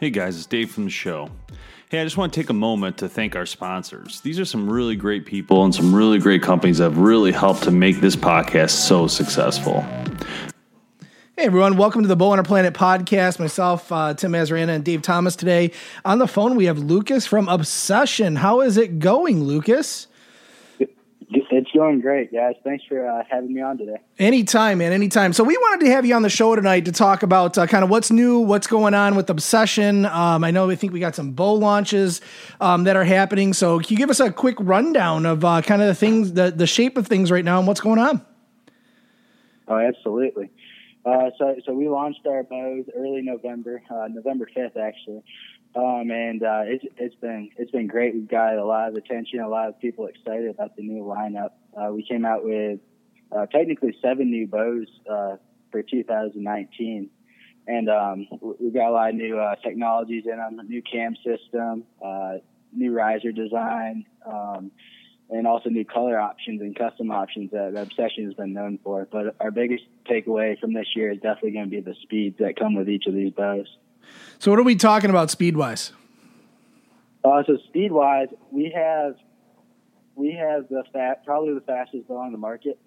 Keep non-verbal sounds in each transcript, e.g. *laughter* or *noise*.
Hey guys, it's Dave from the show. Hey, I just want to take a moment to thank our sponsors. These are some really great people and some really great companies that have really helped to make this podcast so successful. Hey everyone, welcome to the Bow Hunter Planet podcast. Myself, uh, Tim Mazarana, and Dave Thomas today. On the phone, we have Lucas from Obsession. How is it going, Lucas? It's going great, guys. Thanks for uh, having me on today. Anytime, man, anytime. So we wanted to have you on the show tonight to talk about uh, kind of what's new, what's going on with Obsession. Um, I know I think we got some bow launches um, that are happening. So can you give us a quick rundown of uh, kind of the things, the the shape of things right now, and what's going on? Oh, absolutely. Uh, so, so we launched our bows early November, uh, November fifth, actually. Um, and uh, it's it's been it's been great. We've got a lot of attention, a lot of people excited about the new lineup. Uh, we came out with uh, technically seven new bows uh, for 2019, and um, we've got a lot of new uh, technologies in them, new cam system, uh, new riser design, um, and also new color options and custom options that Obsession has been known for. But our biggest takeaway from this year is definitely going to be the speeds that come with each of these bows. So what are we talking about speed wise? Uh, so speed wise, we have we have the fat probably the fastest bow on the market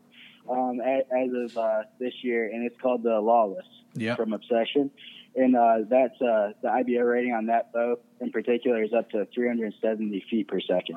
um, as, as of uh, this year, and it's called the Lawless Yeah. from Obsession, and uh, that's uh, the IBO rating on that bow in particular is up to 370 feet per second.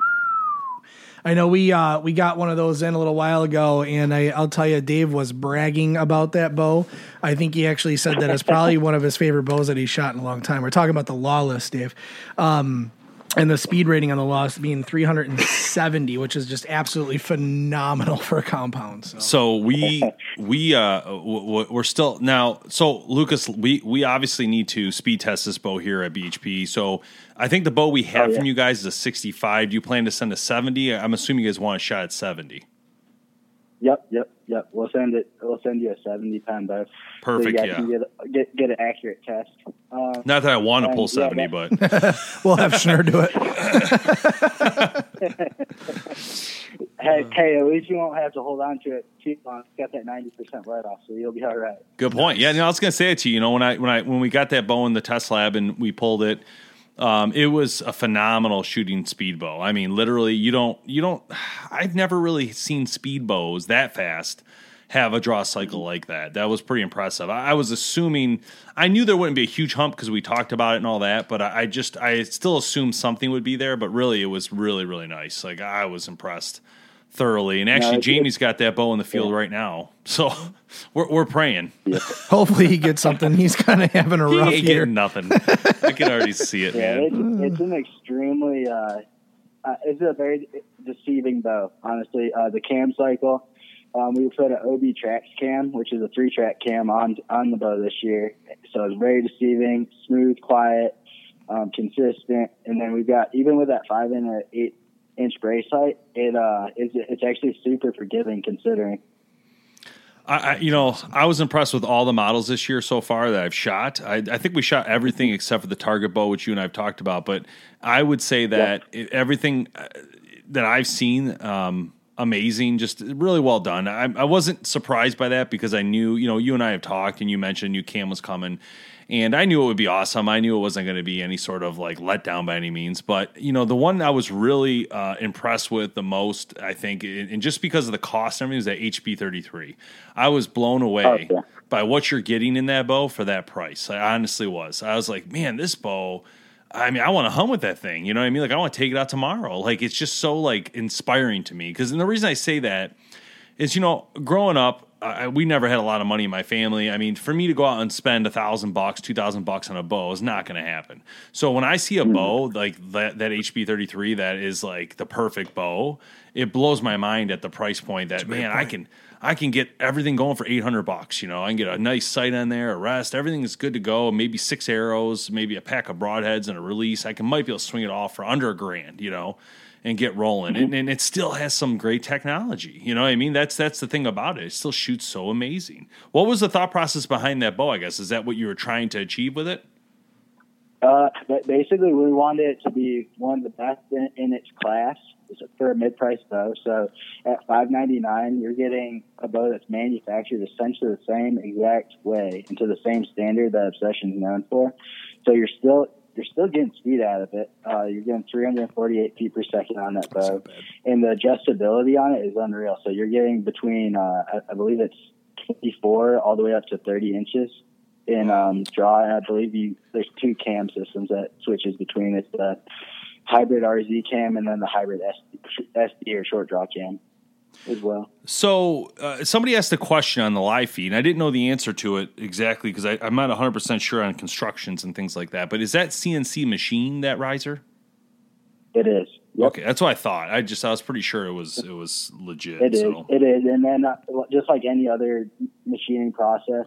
I know we uh, we got one of those in a little while ago, and I, I'll tell you, Dave was bragging about that bow. I think he actually said that it's probably *laughs* one of his favorite bows that he's shot in a long time. We're talking about the Lawless, Dave, um, and the speed rating on the loss being 370, which is just absolutely phenomenal for a compound. So. So we *laughs* we uh w- w- we're still now. So Lucas, we we obviously need to speed test this bow here at BHP. So I think the bow we have yeah. from you guys is a 65. Do you plan to send a 70? I'm assuming you guys want a shot at 70. Yep, yep, yep. We'll send it. We'll send you a 70 pound bow. so Perfect, you guys yeah. can get, get get an accurate test. Um, Not that I want to pull 70, that- but *laughs* We'll have Schnur do it. *laughs* hey, hey, at least you won't have to hold on to it too long. It's got that 90% let off, so you'll be all right. Good point. Yeah, no, I was gonna say it to you. You know, when I when I when we got that bow in the test lab and we pulled it, um, it was a phenomenal shooting speed bow. I mean, literally, you don't you don't. *sighs* I've never really seen speed bows that fast have a draw cycle like that. That was pretty impressive. I, I was assuming I knew there wouldn't be a huge hump because we talked about it and all that, but I, I just I still assumed something would be there. But really, it was really really nice. Like I was impressed thoroughly. And actually, it's- Jamie's got that bow in the field right now, so *laughs* we're we're praying. *laughs* Hopefully, he gets something. He's kind of having a He rough ain't year. getting nothing. I can already see it, Yeah, man. it's, it's an extremely, uh, uh, it's a very deceiving bow, honestly. Uh, the cam cycle, um, we put an OB Trax cam, which is a three track cam on on the bow this year. So it's very deceiving, smooth, quiet, um, consistent. And then we've got, even with that five and an eight inch brace height, it, uh, it's, it's actually super forgiving considering. I, I, you know, I was impressed with all the models this year so far that I've shot. I, I think we shot everything except for the target bow, which you and I've talked about. But I would say that everything uh, that I've seen, um, amazing, just really well done. I, I wasn't surprised by that because I knew, you know, you and I have talked, and you mentioned new cam was coming, and I knew it would be awesome. I knew it wasn't going to be any sort of like letdown by any means. But you know, the one I was really uh, impressed with the most, I think, and just because of the cost and everything, is that HB thirty three. I was blown away Oh, by what you're getting in that bow for that price. I honestly was. I was like, man, this bow. I mean, I want to hum with that thing. You know what I mean? Like, I want to take it out tomorrow. Like, it's just so like inspiring to me. Because, and the reason I say that is, you know, growing up, I, we never had a lot of money in my family. I mean, for me to go out and spend a thousand bucks, two thousand bucks on a bow is not going to happen. So when I see a bow like that, that HB thirty three, that is like the perfect bow. It blows my mind at the price point that man, I can I can get everything going for eight hundred bucks. You know, I can get a nice sight on there, a rest, everything is good to go. Maybe six arrows, maybe a pack of broadheads and a release. I can might be able to swing it off for under a grand. You know and get rolling. And, and it still has some great technology. You know what I mean? That's that's the thing about it. It still shoots so amazing. What was the thought process behind that bow, I guess? Is that what you were trying to achieve with it? Uh, basically, we wanted it to be one of the best in, in its class for a mid-price bow. So at five ninety nine, you're getting a bow that's manufactured essentially the same exact way and to the same standard that Obsession is known for. So you're still you're still getting speed out of it. Uh, you're getting 348 feet per second on that bow, and the adjustability on it is unreal. So you're getting between uh, I, I believe it's 24 all the way up to 30 inches in um, draw. And I believe you there's two cam systems that switches between it's the hybrid RZ cam and then the hybrid SD, SD or short draw cam as well. So uh, somebody asked a question on the live feed, and I didn't know the answer to it exactly because I'm not 100 percent sure on constructions and things like that. But is that CNC machine that riser? It is. Yep. Okay, that's what I thought. I just I was pretty sure it was it was legit. It is. so. It is. And then uh, just like any other machining process,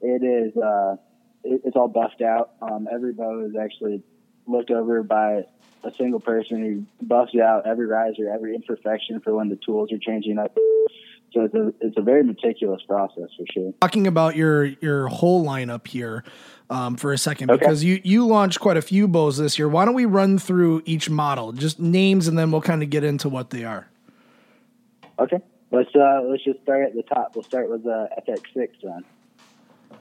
it is. Uh, it, it's all buffed out. Um, every bow is actually looked over by a single person who buffs out every riser, every imperfection for when the tools are changing up. So it's a it's a very meticulous process for sure. Talking about your your whole lineup here um, for a second Okay. because you you launched quite a few bows this year. Why don't we run through each model, just names, and then we'll kind of get into what they are. Okay. Let's uh, let's just start at the top. We'll start with the FX6 then.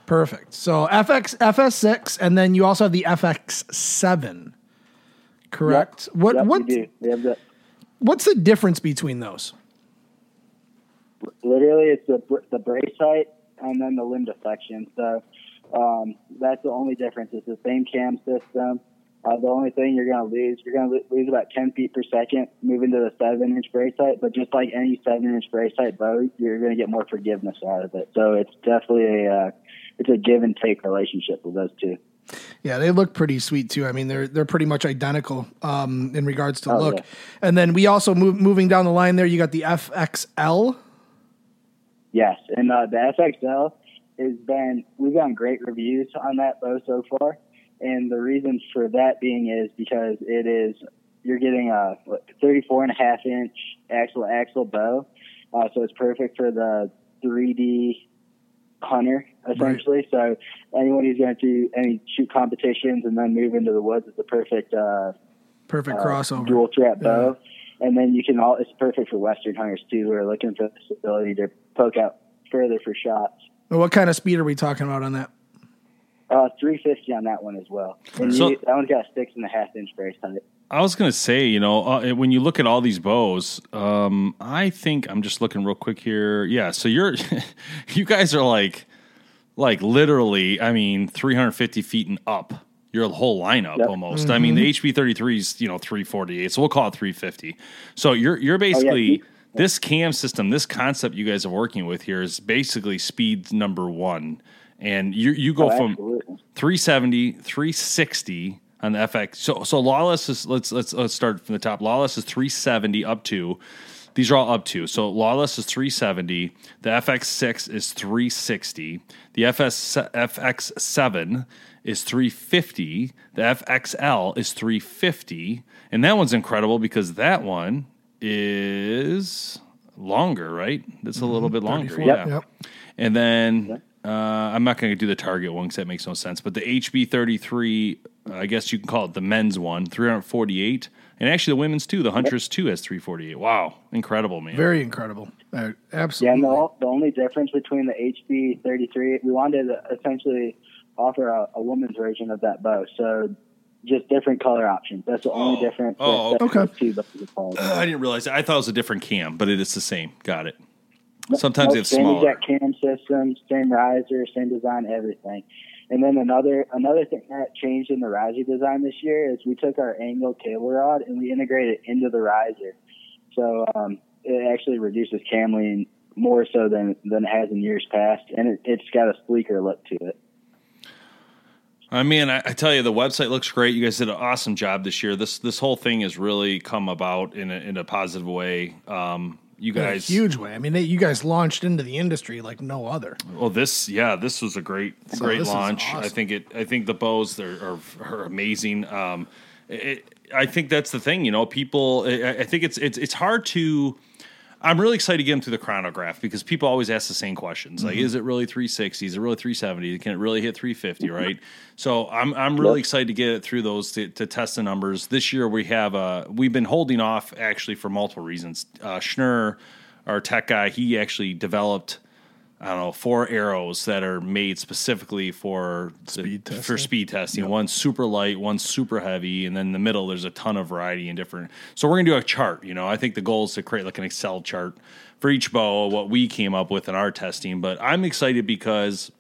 Perfect. So FX FS6, and then you also have the FX7. Correct. Yep. What Yep, what we do. We have the what's the difference between those? literally it's the the brace height and then the limb deflection. So um, that's the only difference. It's the same cam system. Uh, the only thing you're going to lose, you're going to lose about 10 feet per second moving to the seven inch brace height. But just like any seven inch brace height bow, you're going to get more forgiveness out of it. So it's definitely a uh, it's a give and take relationship with those two. Yeah, they look pretty sweet too. I mean, they're they're pretty much identical um, in regards to Oh, look. yeah. And then we also move moving down the line there. You got the FXL. Yes, and uh, the FXL has been we've gotten great reviews on that bow so far, and the reason for that being is because it is you're getting a what, 34 and a half inch axle axle bow, uh, so it's perfect for the 3D hunter essentially. So anyone who's going to do any shoot competitions and then move into the woods is the perfect uh, Perfect uh, crossover. dual trap bow. And then you can all, it's perfect for Western hunters too, who are looking for this ability to poke out further for shots. What kind of speed are we talking about on that? Uh, 350 on that one as well. And So- you, that one's got a six and a half inch brace height. I was gonna say, you know, uh, when you look at all these bows, um, I think I'm just looking real quick here. Yeah, so you're, *laughs* you guys are like, like literally, I mean, 350 feet and up. Your whole lineup Yep. almost. I mean, the HB33 is you know 348, so we'll call it 350. So you're you're basically you- this cam system, this concept you guys are working with here is basically speed number one, and you you go Oh, from absolutely. 370, 360 on the FX. So so Lawless is let's let's let's start from the top. Lawless is 370 up to these are all up to. So Lawless is 370, the FX6 is 360, the FS FX7 is 350, the FXL is 350, and that one's incredible because that one is longer, right? That's a little mm-hmm. bit longer. 34. Yeah. Yep. And then uh, I'm not going to do the Target one because that makes no sense. But the HB33, I guess you can call it the men's one, 348. And actually, the women's too. The Huntress too has 348. Wow, incredible, man. Very incredible. Uh, Yeah, no, the only difference between the HB 33, we wanted to essentially offer a, a woman's version of that bow. So just different color options. That's the only Oh. difference. Oh, okay. those two bows. I didn't realize that. I thought it was a different cam, but it is the same. Got it. Sometimes Nope, it's same smaller. exact cam system, same riser, same design, everything. And then another another thing that changed in the riser design this year is we took our angle cable rod and we integrated it into the riser. So um, it actually reduces cam lean more so than than it has in years past, and it, it's got a sleeker look to it. I mean, I, I tell you, the website looks great. You guys did an awesome job this year. This this whole thing has really come about in a, in a positive way. Um, you In a guys, huge way. I mean, they, you guys launched into the industry like no other. well, this yeah, this was a great So great launch. I think it. I think the bows are are, are amazing. Um, it, I think that's the thing. You know, people. I, I think it's it's it's hard to. I'm really excited to get them through the chronograph because people always ask the same questions. Like, Mm-hmm. is it really 360? Is it really 370? Can it really hit 350? Right. So I'm I'm really excited to get it through those to, to test the numbers. This year we have uh we've been holding off actually for multiple reasons. Uh, Schnur, our tech guy, he actually developed I don't know four arrows that are made specifically for the- Speed for testing. speed testing. One's super light, one super heavy, and then in the middle there's a ton of variety and different. So we're gonna do a chart. You know, I think the goal is to create like an Excel chart for each bow, what we came up with in our testing. But I'm excited because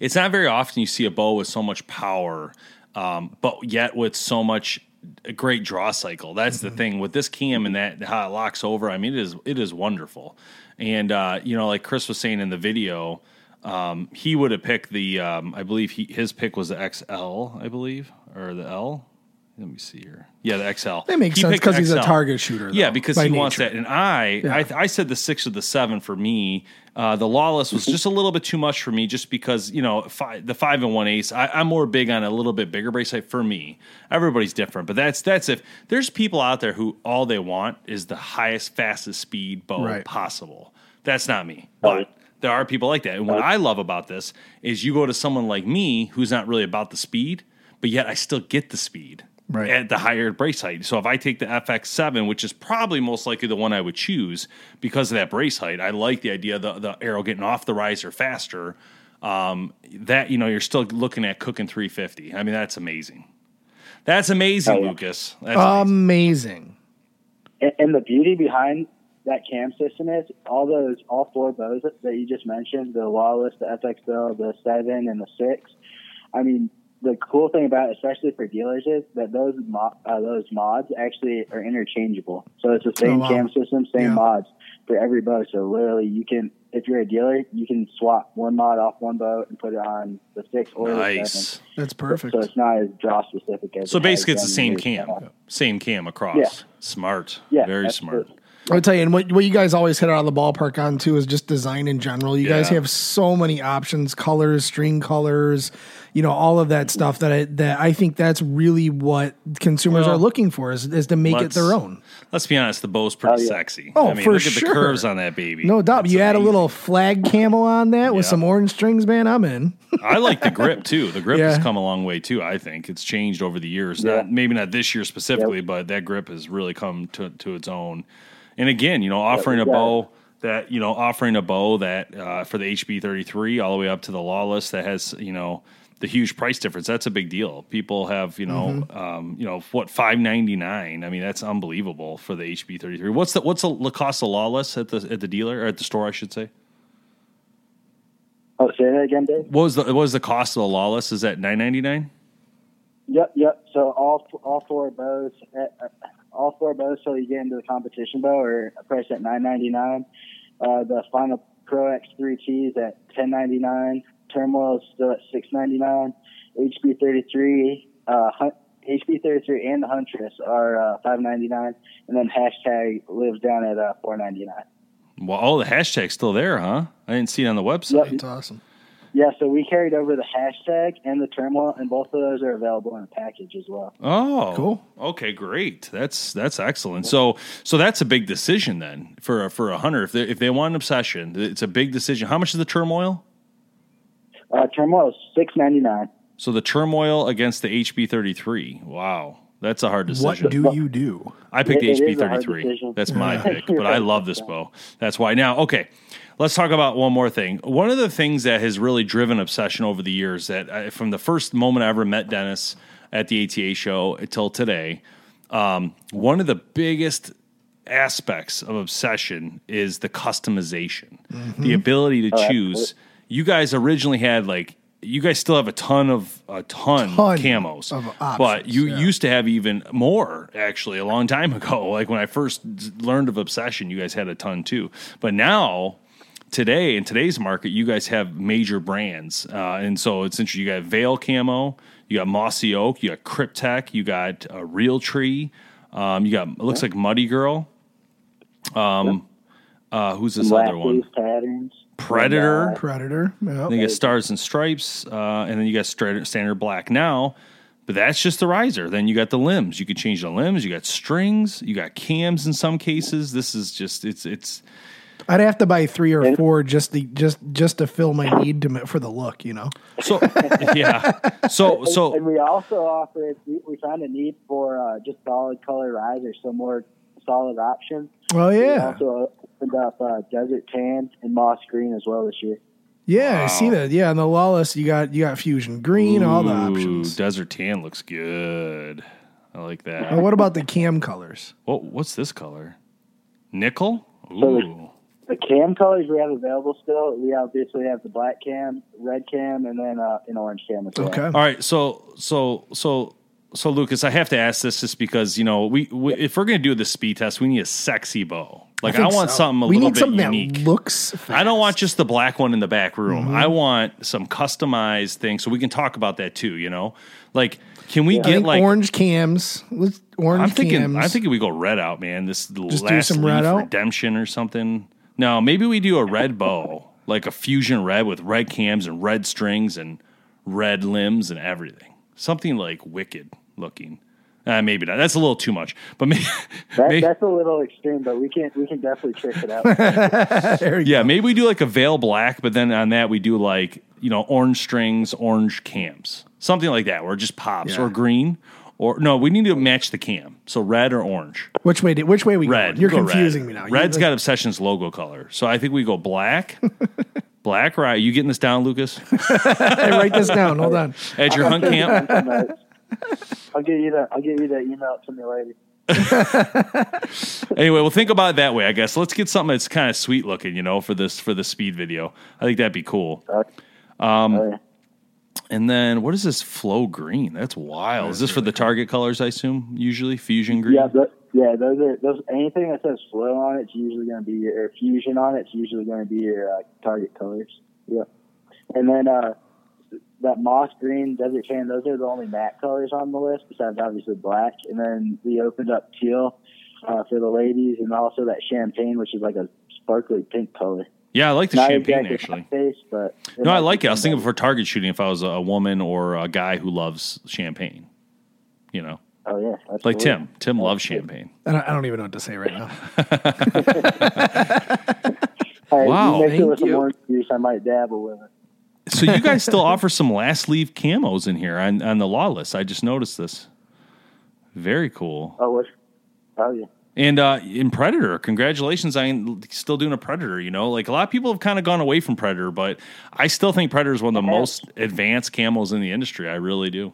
it's not very often you see a bow with so much power, um, but yet with so much a great draw cycle. That's the thing with this cam and that how it locks over. I mean, it is it is wonderful. And uh, you know, like Chris was saying in the video, um, he would have picked the. Um, I believe he his pick was the XL. I believe or the L. Let me see here. Yeah, the XL. That makes He sense because he's a target shooter, Yeah, because by he wants that. And I, I, I said the six or the seven for me. Uh, the lawless was just a little bit too much for me, just because you know five, the five and one ace. I, I'm more big on a little bit bigger brace height for me. Everybody's different, but that's that's if there's people out there who all they want is the highest, fastest speed bow Right. possible. That's not me, but. There are people like that. And what I love about this is you go to someone like me who's not really about the speed, but yet I still get the speed Right. at the higher brace height. So if I take the FX7, which is probably most likely the one I would choose because of that brace height, I like the idea of the, the arrow getting off the riser faster. Um, that you know, you're still looking at cooking 350. I mean, that's amazing. That's amazing, Oh, yeah. Lucas. That's amazing. Amazing. And, and the beauty behind that cam system is all those, all four bows that, that you just mentioned, the Lawless, the FXL, the seven, and the six. I mean, the cool thing about it, especially for dealers, is that those mo- uh, those mods actually are interchangeable. So it's the same Oh, wow. cam system, same Yeah. mods for every bow. So literally, you can, if you're a dealer, you can swap one mod off one bow and put it on the six or the nice. seven. That's perfect. So it's not as draw specific as. So basically, it's the same years cam, same cam across. Yeah. Smart. Yeah, very smart. Absolutely. I'll tell you, and what, what you guys always hit out of the ballpark on too is just design in general. You guys have so many options, colors, string colors, you know, all of that stuff that I, that I think that's really what consumers Well, are looking for is, is to make it their own. Let's be honest, the bow's pretty Oh, yeah. sexy. Oh, I mean, for look at the curves on that baby. No doubt. It's you add a little flag camel on that with some orange strings, man. I'm in. I like the grip too. The grip has come a long way too. I think it's changed over the years. Yeah. Not maybe not this year specifically, but that grip has really come to to its own. And again, you know, offering a yeah. bow that you know, offering a bow that uh, for the HB thirty three all the way up to the Lawless that has you know the huge price difference. That's a big deal. People have you know Mm-hmm. um, you know what five ninety nine. I mean that's unbelievable for the HB thirty three. What's the what's the, the cost of Lawless at the at the dealer or at the store? I should say. Oh, say that again, Dave. What was the what was the cost of the Lawless? Is that nine ninety nine? Yep, yep. So all all four bows, uh, uh, all four bows, till you get into the competition bow, are priced at nine ninety nine. Uh, the final Pro X three T is at ten ninety nine. Turmoil is still at six ninety nine. HB thirty three, uh, HB thirty three, and the Huntress are uh, five ninety nine, and then hashtag lives down at uh, four ninety nine. Well, all the hashtag's still there, huh? I didn't see it on the website. Yep. It's awesome. Yeah, so we carried over the hashtag and the turmoil, and both of those are available in a package as well. Oh, Cool. Okay, great. That's that's excellent. So so that's a big decision then for a, for a hunter. If they if they want an obsession, it's a big decision. How much is the turmoil? Uh, turmoil is six ninety nine. So the turmoil against the HB thirty three. Wow, that's a hard decision. What do you do? I picked It- the it HB is a hard thirty three. That's my *laughs* pick, but I love this bow. That's why. Now, okay, let's talk about one more thing. One of the things that has really driven obsession over the years that I, from the first moment I ever met Dennis at the ATA show until today, um, one of the biggest aspects of obsession is the customization, the ability to choose. You guys originally had like. You guys still have a ton of a ton, Ton of camos, of but you yeah. used to have even more actually a long time ago. *laughs* Like when I first learned of obsession, you guys had a ton too. But now, today in today's market, you guys have major brands, uh, and so it's interesting. You got Veil Camo, you got Mossy Oak, you got Kryptek, you got uh, Realtree, um, you got it looks like Muddy Girl. Um, uh, who's this Black other one? Patterns. Predator. Predator. Yeah. Then you got stars and stripes, uh, and then you got straight, standard black now. But that's just the riser. Then you got the limbs. You could change the limbs. You got strings. You got cams in some cases. This is just it's it's. I'd have to buy three or four just to just just to fill my need to for the look. You know. So *laughs* yeah. So and, so and we also offer we, we found a need for uh, just solid color risers, so more solid options. Oh We yeah, also opened up uh, desert tan and moss green as well this year. yeah. I see that. Yeah, on the lawless, you got you got fusion green, all the options. Desert tan looks good. I like that. Now, what about the cam colors? What what's this color? Nickel. So Ooh. The cam colors we have available still. We obviously have the black cam, red cam, and then uh, an orange cam as well. Okay. All right, so so so so Lucas, I have to ask this just because you know we, we if we're gonna do the speed test, we need a sexy bow. Like I, think want so. something a we little need bit something unique. that looks. Fast. I don't want just the black one in the back room. Mm-hmm. I want some customized things, so we can talk about that too. You know, like can we I get like? orange cams. Let's orange I'm thinking. cams. I'm thinking we go red out, man. This Just do last some red out? redemption or something. No, maybe we do a red bow, like a fusion red with red cams and red strings and red limbs and everything. Something like wicked looking. Uh, maybe not. That's a little too much. But maybe, *laughs* That, may- that's a little extreme, but we can we can definitely trick it out. *laughs* There you yeah, maybe we do like a veil black, but then on that we do like you know orange strings, orange cams, something like that, where it just pops Yeah. or green. Or no, we need to match the cam. So red or orange. Which way? Did, which way we Red. Going? You're Go confusing red. me now. You- Red's got Obsession's logo color. So I think we go black. *laughs* black, right? You getting this down, Lucas? Hey, write this down. Hold on. At your hunt camp? Some notes. *laughs* I'll give you that. I'll give you the email to me later. *laughs* Anyway, we'll think about it that way, I guess. Let's get something that's kind of sweet looking, you know, for this for the speed video. I think that'd be cool. Um, oh, yeah. And then what is this flow green? That's wild. Is this for the target colors, I assume? Usually fusion green? Yeah, but, yeah, those are those. Anything that says flow on it's usually going to be your or fusion on it. It's usually going to be your uh, target colors. Yeah, and then uh, that moss green, desert tan. Those are the only matte colors on the list, besides obviously black. And then we opened up teal uh, for the ladies, and also that champagne, which is like a sparkly pink color. Yeah, I like the Not champagne exactly actually. Face, but No, I like it. I was thinking somebody. for target shooting if I was a, a woman or a guy who loves champagne. You know, Oh yeah, like. Tim. Tim loves champagne. I don't, I don't even know what to say right now. *laughs* *laughs* Hey, Wow. you mix it Thank with some you. orange juice, I might dabble with it. So you guys still *laughs* offer some last leave camos in here on, on the lawless. I just noticed this. Very cool. Oh, what? Oh yeah. And uh, in Predator, congratulations on still doing a Predator. You know, like a lot of people have kind of gone away from Predator, but I still think Predator is one of the most advanced camos in the industry. I really do.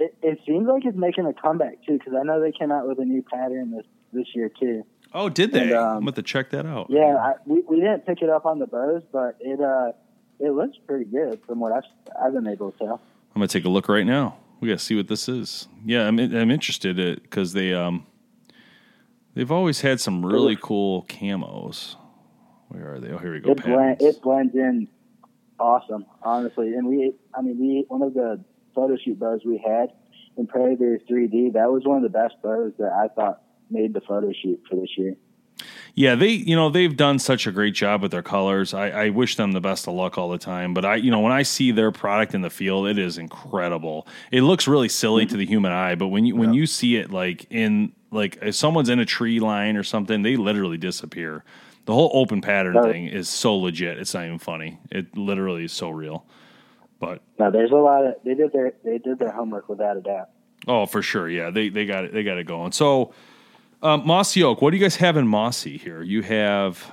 It, it seems like it's making a comeback too, because I know they came out with a new pattern this this year too. Oh, did they? And, um, I'm going to check that out. Yeah, I, we we didn't pick it up on the bows, but it uh it looks pretty good from what I've I've been able to tell. I'm gonna take a look right now. We gotta see what this is. Yeah, I'm I'm interested because they um they've always had some really cool camos. Where are they? Oh, here we go. It blend, it blends in awesome, honestly. And we I mean we one of the photo shoot bows we had in Predator 3D that was one of the best bows that I thought made the photo shoot for this year. Yeah, they you know they've done such a great job with their colors. I, I wish them the best of luck all the time. But I you know when I see their product in the field, it is incredible. It looks really silly mm-hmm. to the human eye, but when you when you see it like in like if someone's in a tree line or something, they literally disappear. The whole open pattern Right. thing is so legit. It's not even funny. It literally is so real. But No, there's a lot of they did their they did their homework without a doubt. oh, for sure, yeah, they they got it. They got it going. So, um, Mossy Oak, what do you guys have in Mossy here? You have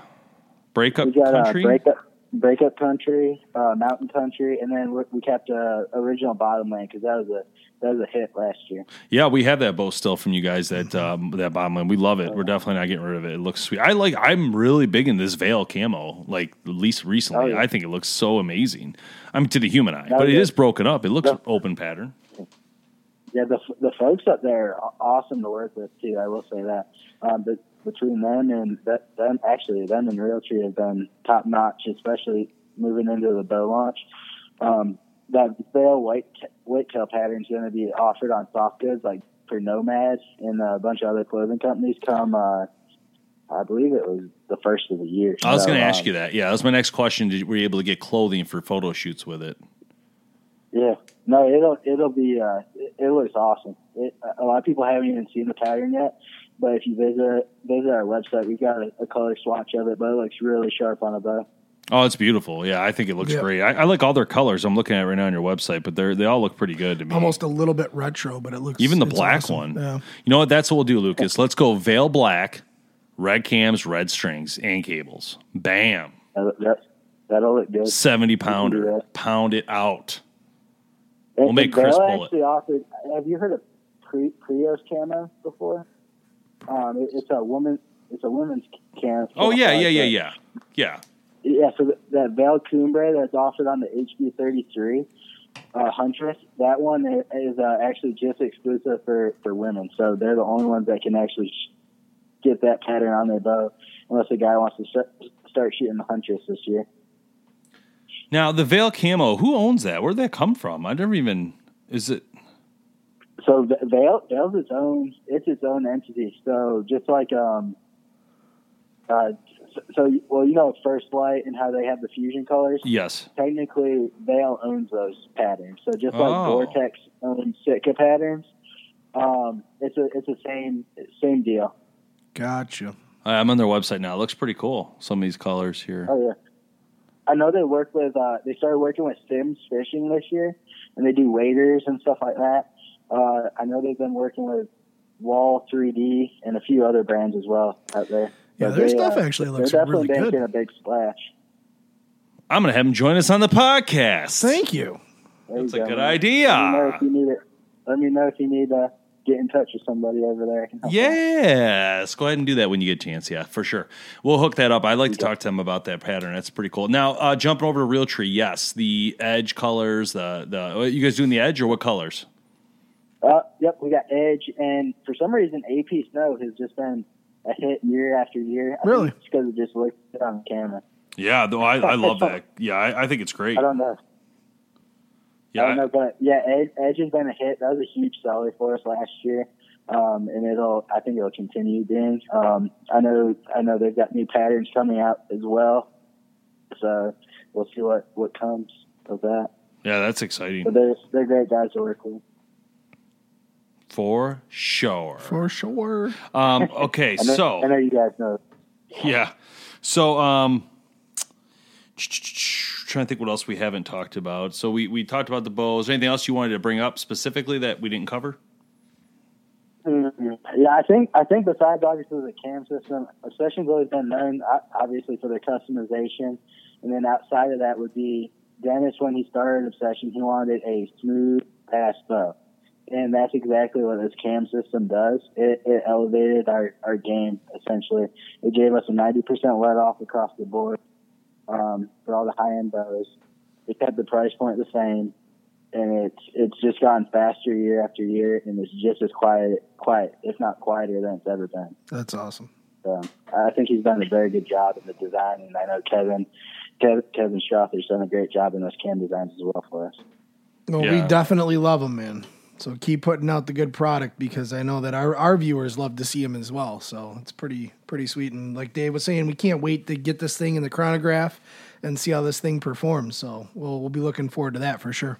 Breakup got Country. uh, breakup breakup country, uh, mountain country, and then we, we kept uh, original Bottomland because that was a that was a hit last year. Yeah, we have that bow still from you guys. That *laughs* um, that Bottomland, we love it. We're definitely not getting rid of it. It looks sweet. I like. I'm really big in this veil camo. Like at least recently, Oh, yeah. I think it looks so amazing. I mean, to the human eye, Oh, but it yeah. is broken up. It looks Yeah. open pattern. Yeah, the the folks up there are awesome to work with too. I will say that. Um, but between them and that, them, actually them and Realtree have been top notch, especially moving into the bow launch. Um, that veil white white tail pattern is going to be offered on soft goods like for Nomads and a bunch of other clothing companies. Come, uh, I believe it was the first of the year. I was So, going to um, ask you that. Yeah, that was my next question. Did, were you able to get clothing for photo shoots with it? Yeah, no, it'll it'll be uh, it, it looks awesome. It, a lot of people haven't even seen the pattern yet, but if you visit visit our website, we've got a, a color swatch of it, but it looks really sharp on a bow. Oh, it's beautiful. Yeah, I think it looks Yeah. great. I, I like all their colors. I'm looking at it right now on your website, but they they all look pretty good to me. Almost a little bit retro, but it looks Even the black awesome. one. Yeah. You know what? That's what we'll do, Lucas. Let's go veil black, red cams, red strings, and cables. Bam. That, that that'll look good. Seventy pounder. Pound it out. And- We'll make Chris pull it. actually offered. Have you heard of Pri- Prois camo before? Um, it, it's a woman. It's a women's cam. Oh, yeah, yeah, yeah, yeah. Yeah. Yeah, so th- that Veil Cumbre that's offered on the HB33 uh, Huntress, that one is uh, actually just exclusive for, for women. So they're the only ones that can actually sh- get that pattern on their bow, unless a guy wants to start, start shooting the Huntress this year. Now, the veil camo, who owns that? Where'd that come from? I never even. Is it. So the- Veil, Veil's its own, it's its own entity. So just like, um, uh, so, so well, you know, First Lite and how they have the fusion colors. Yes. technically Veil owns those patterns. So just like Oh. Vortex owns Sitka patterns, um, it's a it's the same same deal. Gotcha. I'm on their website now. It looks pretty cool. Some of these colors here. Oh yeah, I know they work with uh, they started working with Simms Fishing this year, and they do waders and stuff like that. Uh, I know they've been working with Wall 3D and a few other brands as well out there. Yeah, But their they, stuff uh, actually looks they're definitely really good. making a big splash. I'm going to have them join us on the podcast. Thank you. There That's you a go, good man. idea. Let me know if you need it. Let me know if you need to get in touch with somebody over there. I can help out. Yes, go ahead and do that when you get a chance. Yeah, for sure. We'll hook that up. I'd like to talk to them about that pattern. That's pretty cool. Now, uh, jumping over to Realtree, yes, the edge colors. The the what, you guys doing the edge or what colors? Uh, yep, we got Edge, and for some reason, AP Snow has just been a hit year after year. I Really? think it's because it just looks good on camera. Yeah, though I, I love that. Yeah, I, I think it's great. I don't know. Yeah, I don't know, but yeah, Edge, Edge has been a hit. That was a huge seller for us last year, um, and it'll. I think it'll continue being. Um, I know. I know they've got new patterns coming out as well, so we'll see what what comes of that. yeah, that's exciting But they're they're great guys to work with. for sure. For sure. Um, *laughs* okay, I know, so I know you guys know. Yeah. So, um, trying to think what else we haven't talked about. So we we talked about the bows. Anything else you wanted to bring up specifically that we didn't cover? Mhm. Yeah, I think I think besides obviously the cam system, Obsession's always been known obviously for their customization, and then outside of that would be Dennis when he started Obsession, he wanted a smooth pass bow, and that's exactly what this cam system does. It, it elevated our our game essentially. It gave us a ninety percent let off across the board um, for all the high end bows. It kept the price point the same and it's it's just gotten faster year after year, and it's just as quiet, quiet, if not quieter than it's ever been. That's awesome. So I think he's done a very good job in the design, and I know Kevin, Kevin, Kevin Strother's done a great job in those cam designs as well for us. Well, Yeah. we definitely love them, man. So keep putting out the good product because I know that our, our viewers love to see them as well. So it's pretty pretty sweet. And like Dave was saying, we can't wait to get this thing in the chronograph and see how this thing performs. So we'll we'll be looking forward to that for sure.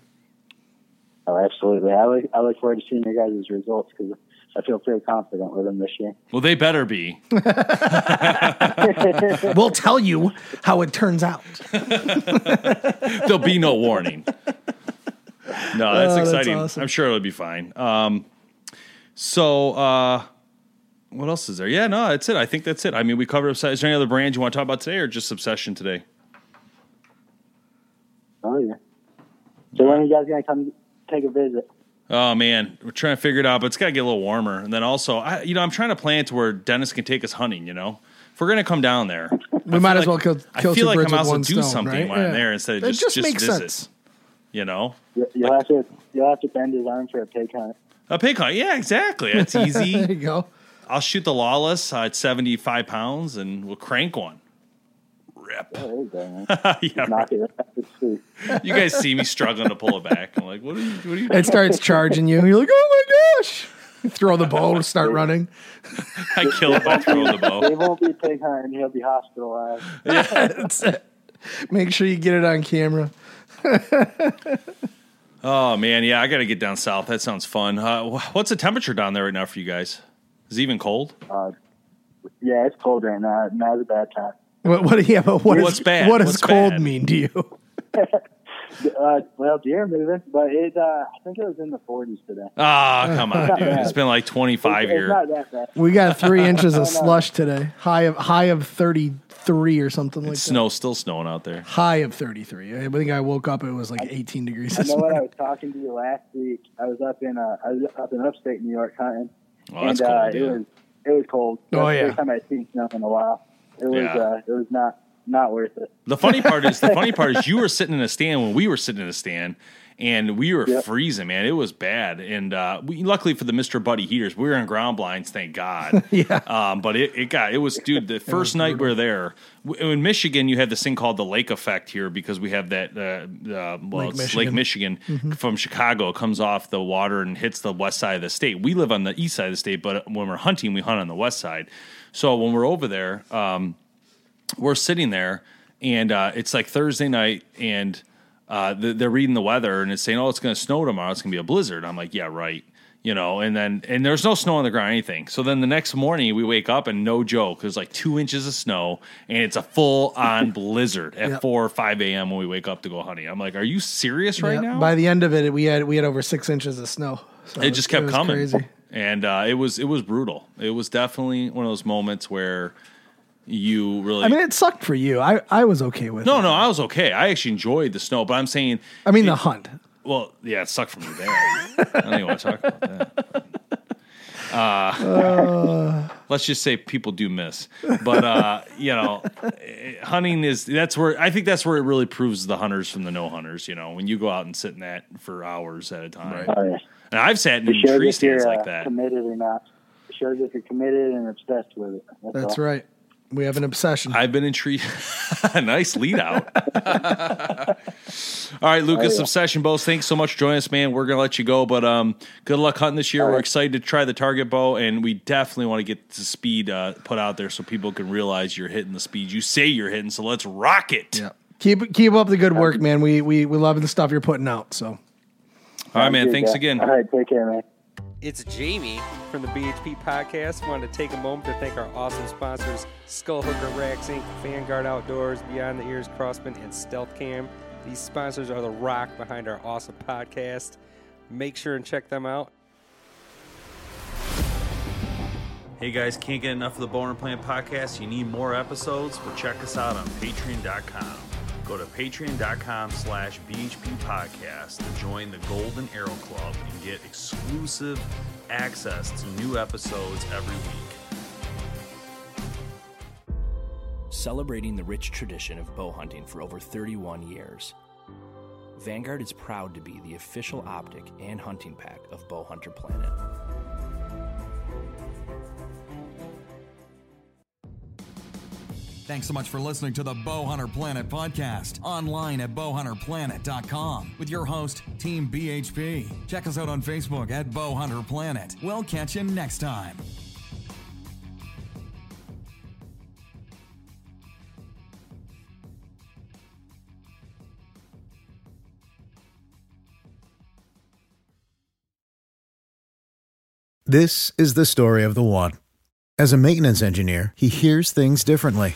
Oh, absolutely. I look I look forward to seeing your guys' results because I feel pretty confident with them this year. Well, they better be. *laughs* *laughs* we'll tell you how it turns out. There'll be no warning. No, that's Oh, that's exciting. awesome. I'm sure it'll be fine. Um, so, uh, what else is there? Yeah, no, that's it. I think that's it. I mean, we covered Obsession. Is there any other brands you want to talk about today or just Obsession today? Oh yeah. So when are you guys gonna come take a visit? Oh man, we're trying to figure it out, but it's got to get a little warmer. And then also, I, you know, I'm trying to plan it to where Dennis can take us hunting. You know, if we're gonna come down there, We might as well kill, I kill feel two like birds I'm with also one do stone, something right? while I'm there instead of It just- just, just makes visit. sense. You know, You- You'll have to you'll have to bend his arm for a pig hunt. a pig hunt. Yeah, exactly. That's *laughs* easy. There you go. I'll shoot the lawless uh, at 75 pounds, and we'll crank one. Rip. Oh, there you go, man. *laughs* yeah, Knock it out. It's sweet. you guys see me struggling to pull it back. I'm like, what are you? What are you? It starts charging you. You're like, oh my gosh. You throw the bow, start *laughs* running. I kill it by throwing the bow. He won't be pig hunting. He'll be hospitalized. That's it. Make sure you get it on camera. *laughs* Oh man, yeah, I got to get down south. That sounds fun. Uh, what's the temperature down there right now for you guys? Is it even cold? Yeah, it's cold right now. Now's a bad time. What, what, yeah, but what What's is- bad? What does What's cold bad? mean to you? *laughs* Uh, well, deer moving, but it. Uh, I think it was in the 40s today. Ah, come on, dude. bad. It's been like 25 it's, here. It's not that bad. We got three inches of *laughs* slush today. High of high of thirty three or something like It's that. snow, still snowing out there. High of thirty three. I think I woke up. It was like eighteen degrees. I This know what I was talking to you last week. I was up in uh, I was up in upstate New York hunting, Oh, that's and uh, cold, it was it was cold. Oh, That's the yeah. first time I'd seen snow in a while. It was Yeah. uh, it was not not worth it. The funny part is the funny part is *laughs* you were sitting in a stand when we were sitting in a stand, and we were Yep. freezing, man. It was bad. And uh, we, luckily for the Mister Buddy heaters, we were in ground blinds, thank God. *laughs* Yeah. Um, but it, it got it was dude. The *laughs* first night we were there w- in Michigan, you had this thing called the lake effect here because we have that uh, uh, well, Lake it's Lake Michigan. Michigan from Chicago. It comes off the water and hits the west side of the state. We live on the east side of the state, but when we're hunting, we hunt on the west side. So when we're over there, um, we're sitting there and uh, it's like Thursday night and uh, they're reading the weather and it's saying, oh, it's going to snow tomorrow. It's going to be a blizzard. I'm like, yeah, right. You know, and then, and there's no snow on the ground, or anything. So then the next morning we wake up and no joke, there's like two inches of snow and it's a full on *laughs* blizzard at Yep. 4 or 5 a.m. when we wake up to go hunting. I'm like, are you serious right Yeah, now? By the end of it, we had we had over six inches of snow. So it just kept was coming Crazy. and uh, it was it was brutal it was definitely one of those moments where you really I mean, it sucked for you. I, I was okay with no it. no no, i was okay i actually enjoyed the snow but i'm saying I mean, the hunt. well yeah it sucked for me there i *laughs* don't even want to talk about that uh, *laughs* let's just say people do miss but uh, you know eh, hunting is that's where i think that's where it really proves the hunters from the no hunters you know when you go out and sit in that for hours at a time Oh yeah. and i've sat in It shows tree stands uh, like that committed or not. It shows if you're committed and obsessed with it. That's, That's all. right. We have an obsession. I've been intrigued. *laughs* nice lead out. *laughs* All right, Lucas, Oh, yeah. Obsession Bows. Thanks so much for joining us, man. We're gonna let you go, but um, good luck hunting this year. All We're right. excited to try the target bow, and we definitely want to get the speed uh, put out there so people can realize you're hitting the speed you say you're hitting. So let's rock it. yeah. Keep keep up the good work, man. We we we love the stuff you're putting out. So All right, man. Thanks guys. again. All right, take care, man. It's Jamie from the BHP Podcast. Wanted to take a moment to thank our awesome sponsors, Skull Hooker Racks Inc., Vanguard Outdoors, Beyond the Ears Crosman, and Stealth Cam. These sponsors are the rock behind our awesome podcast. Make sure and check them out. Hey guys, can't get enough of the Boner Plant podcast? You need more episodes? Well, check us out on patreon.com. Go to patreon.com slash BHP podcast to join the Golden Arrow Club and get exclusive access to new episodes every week. Celebrating the rich tradition of bow hunting for over 31 years. Vanguard is proud to be the official optic and hunting pack of Bowhunter Planet. Thanks so much for listening to the Bowhunter Planet podcast online at bowhunterplanet.com with your host, Team BHP. Check us out on Facebook at Bowhunter Planet. We'll catch you next time. This is the story of the one. As a maintenance engineer, he hears things differently.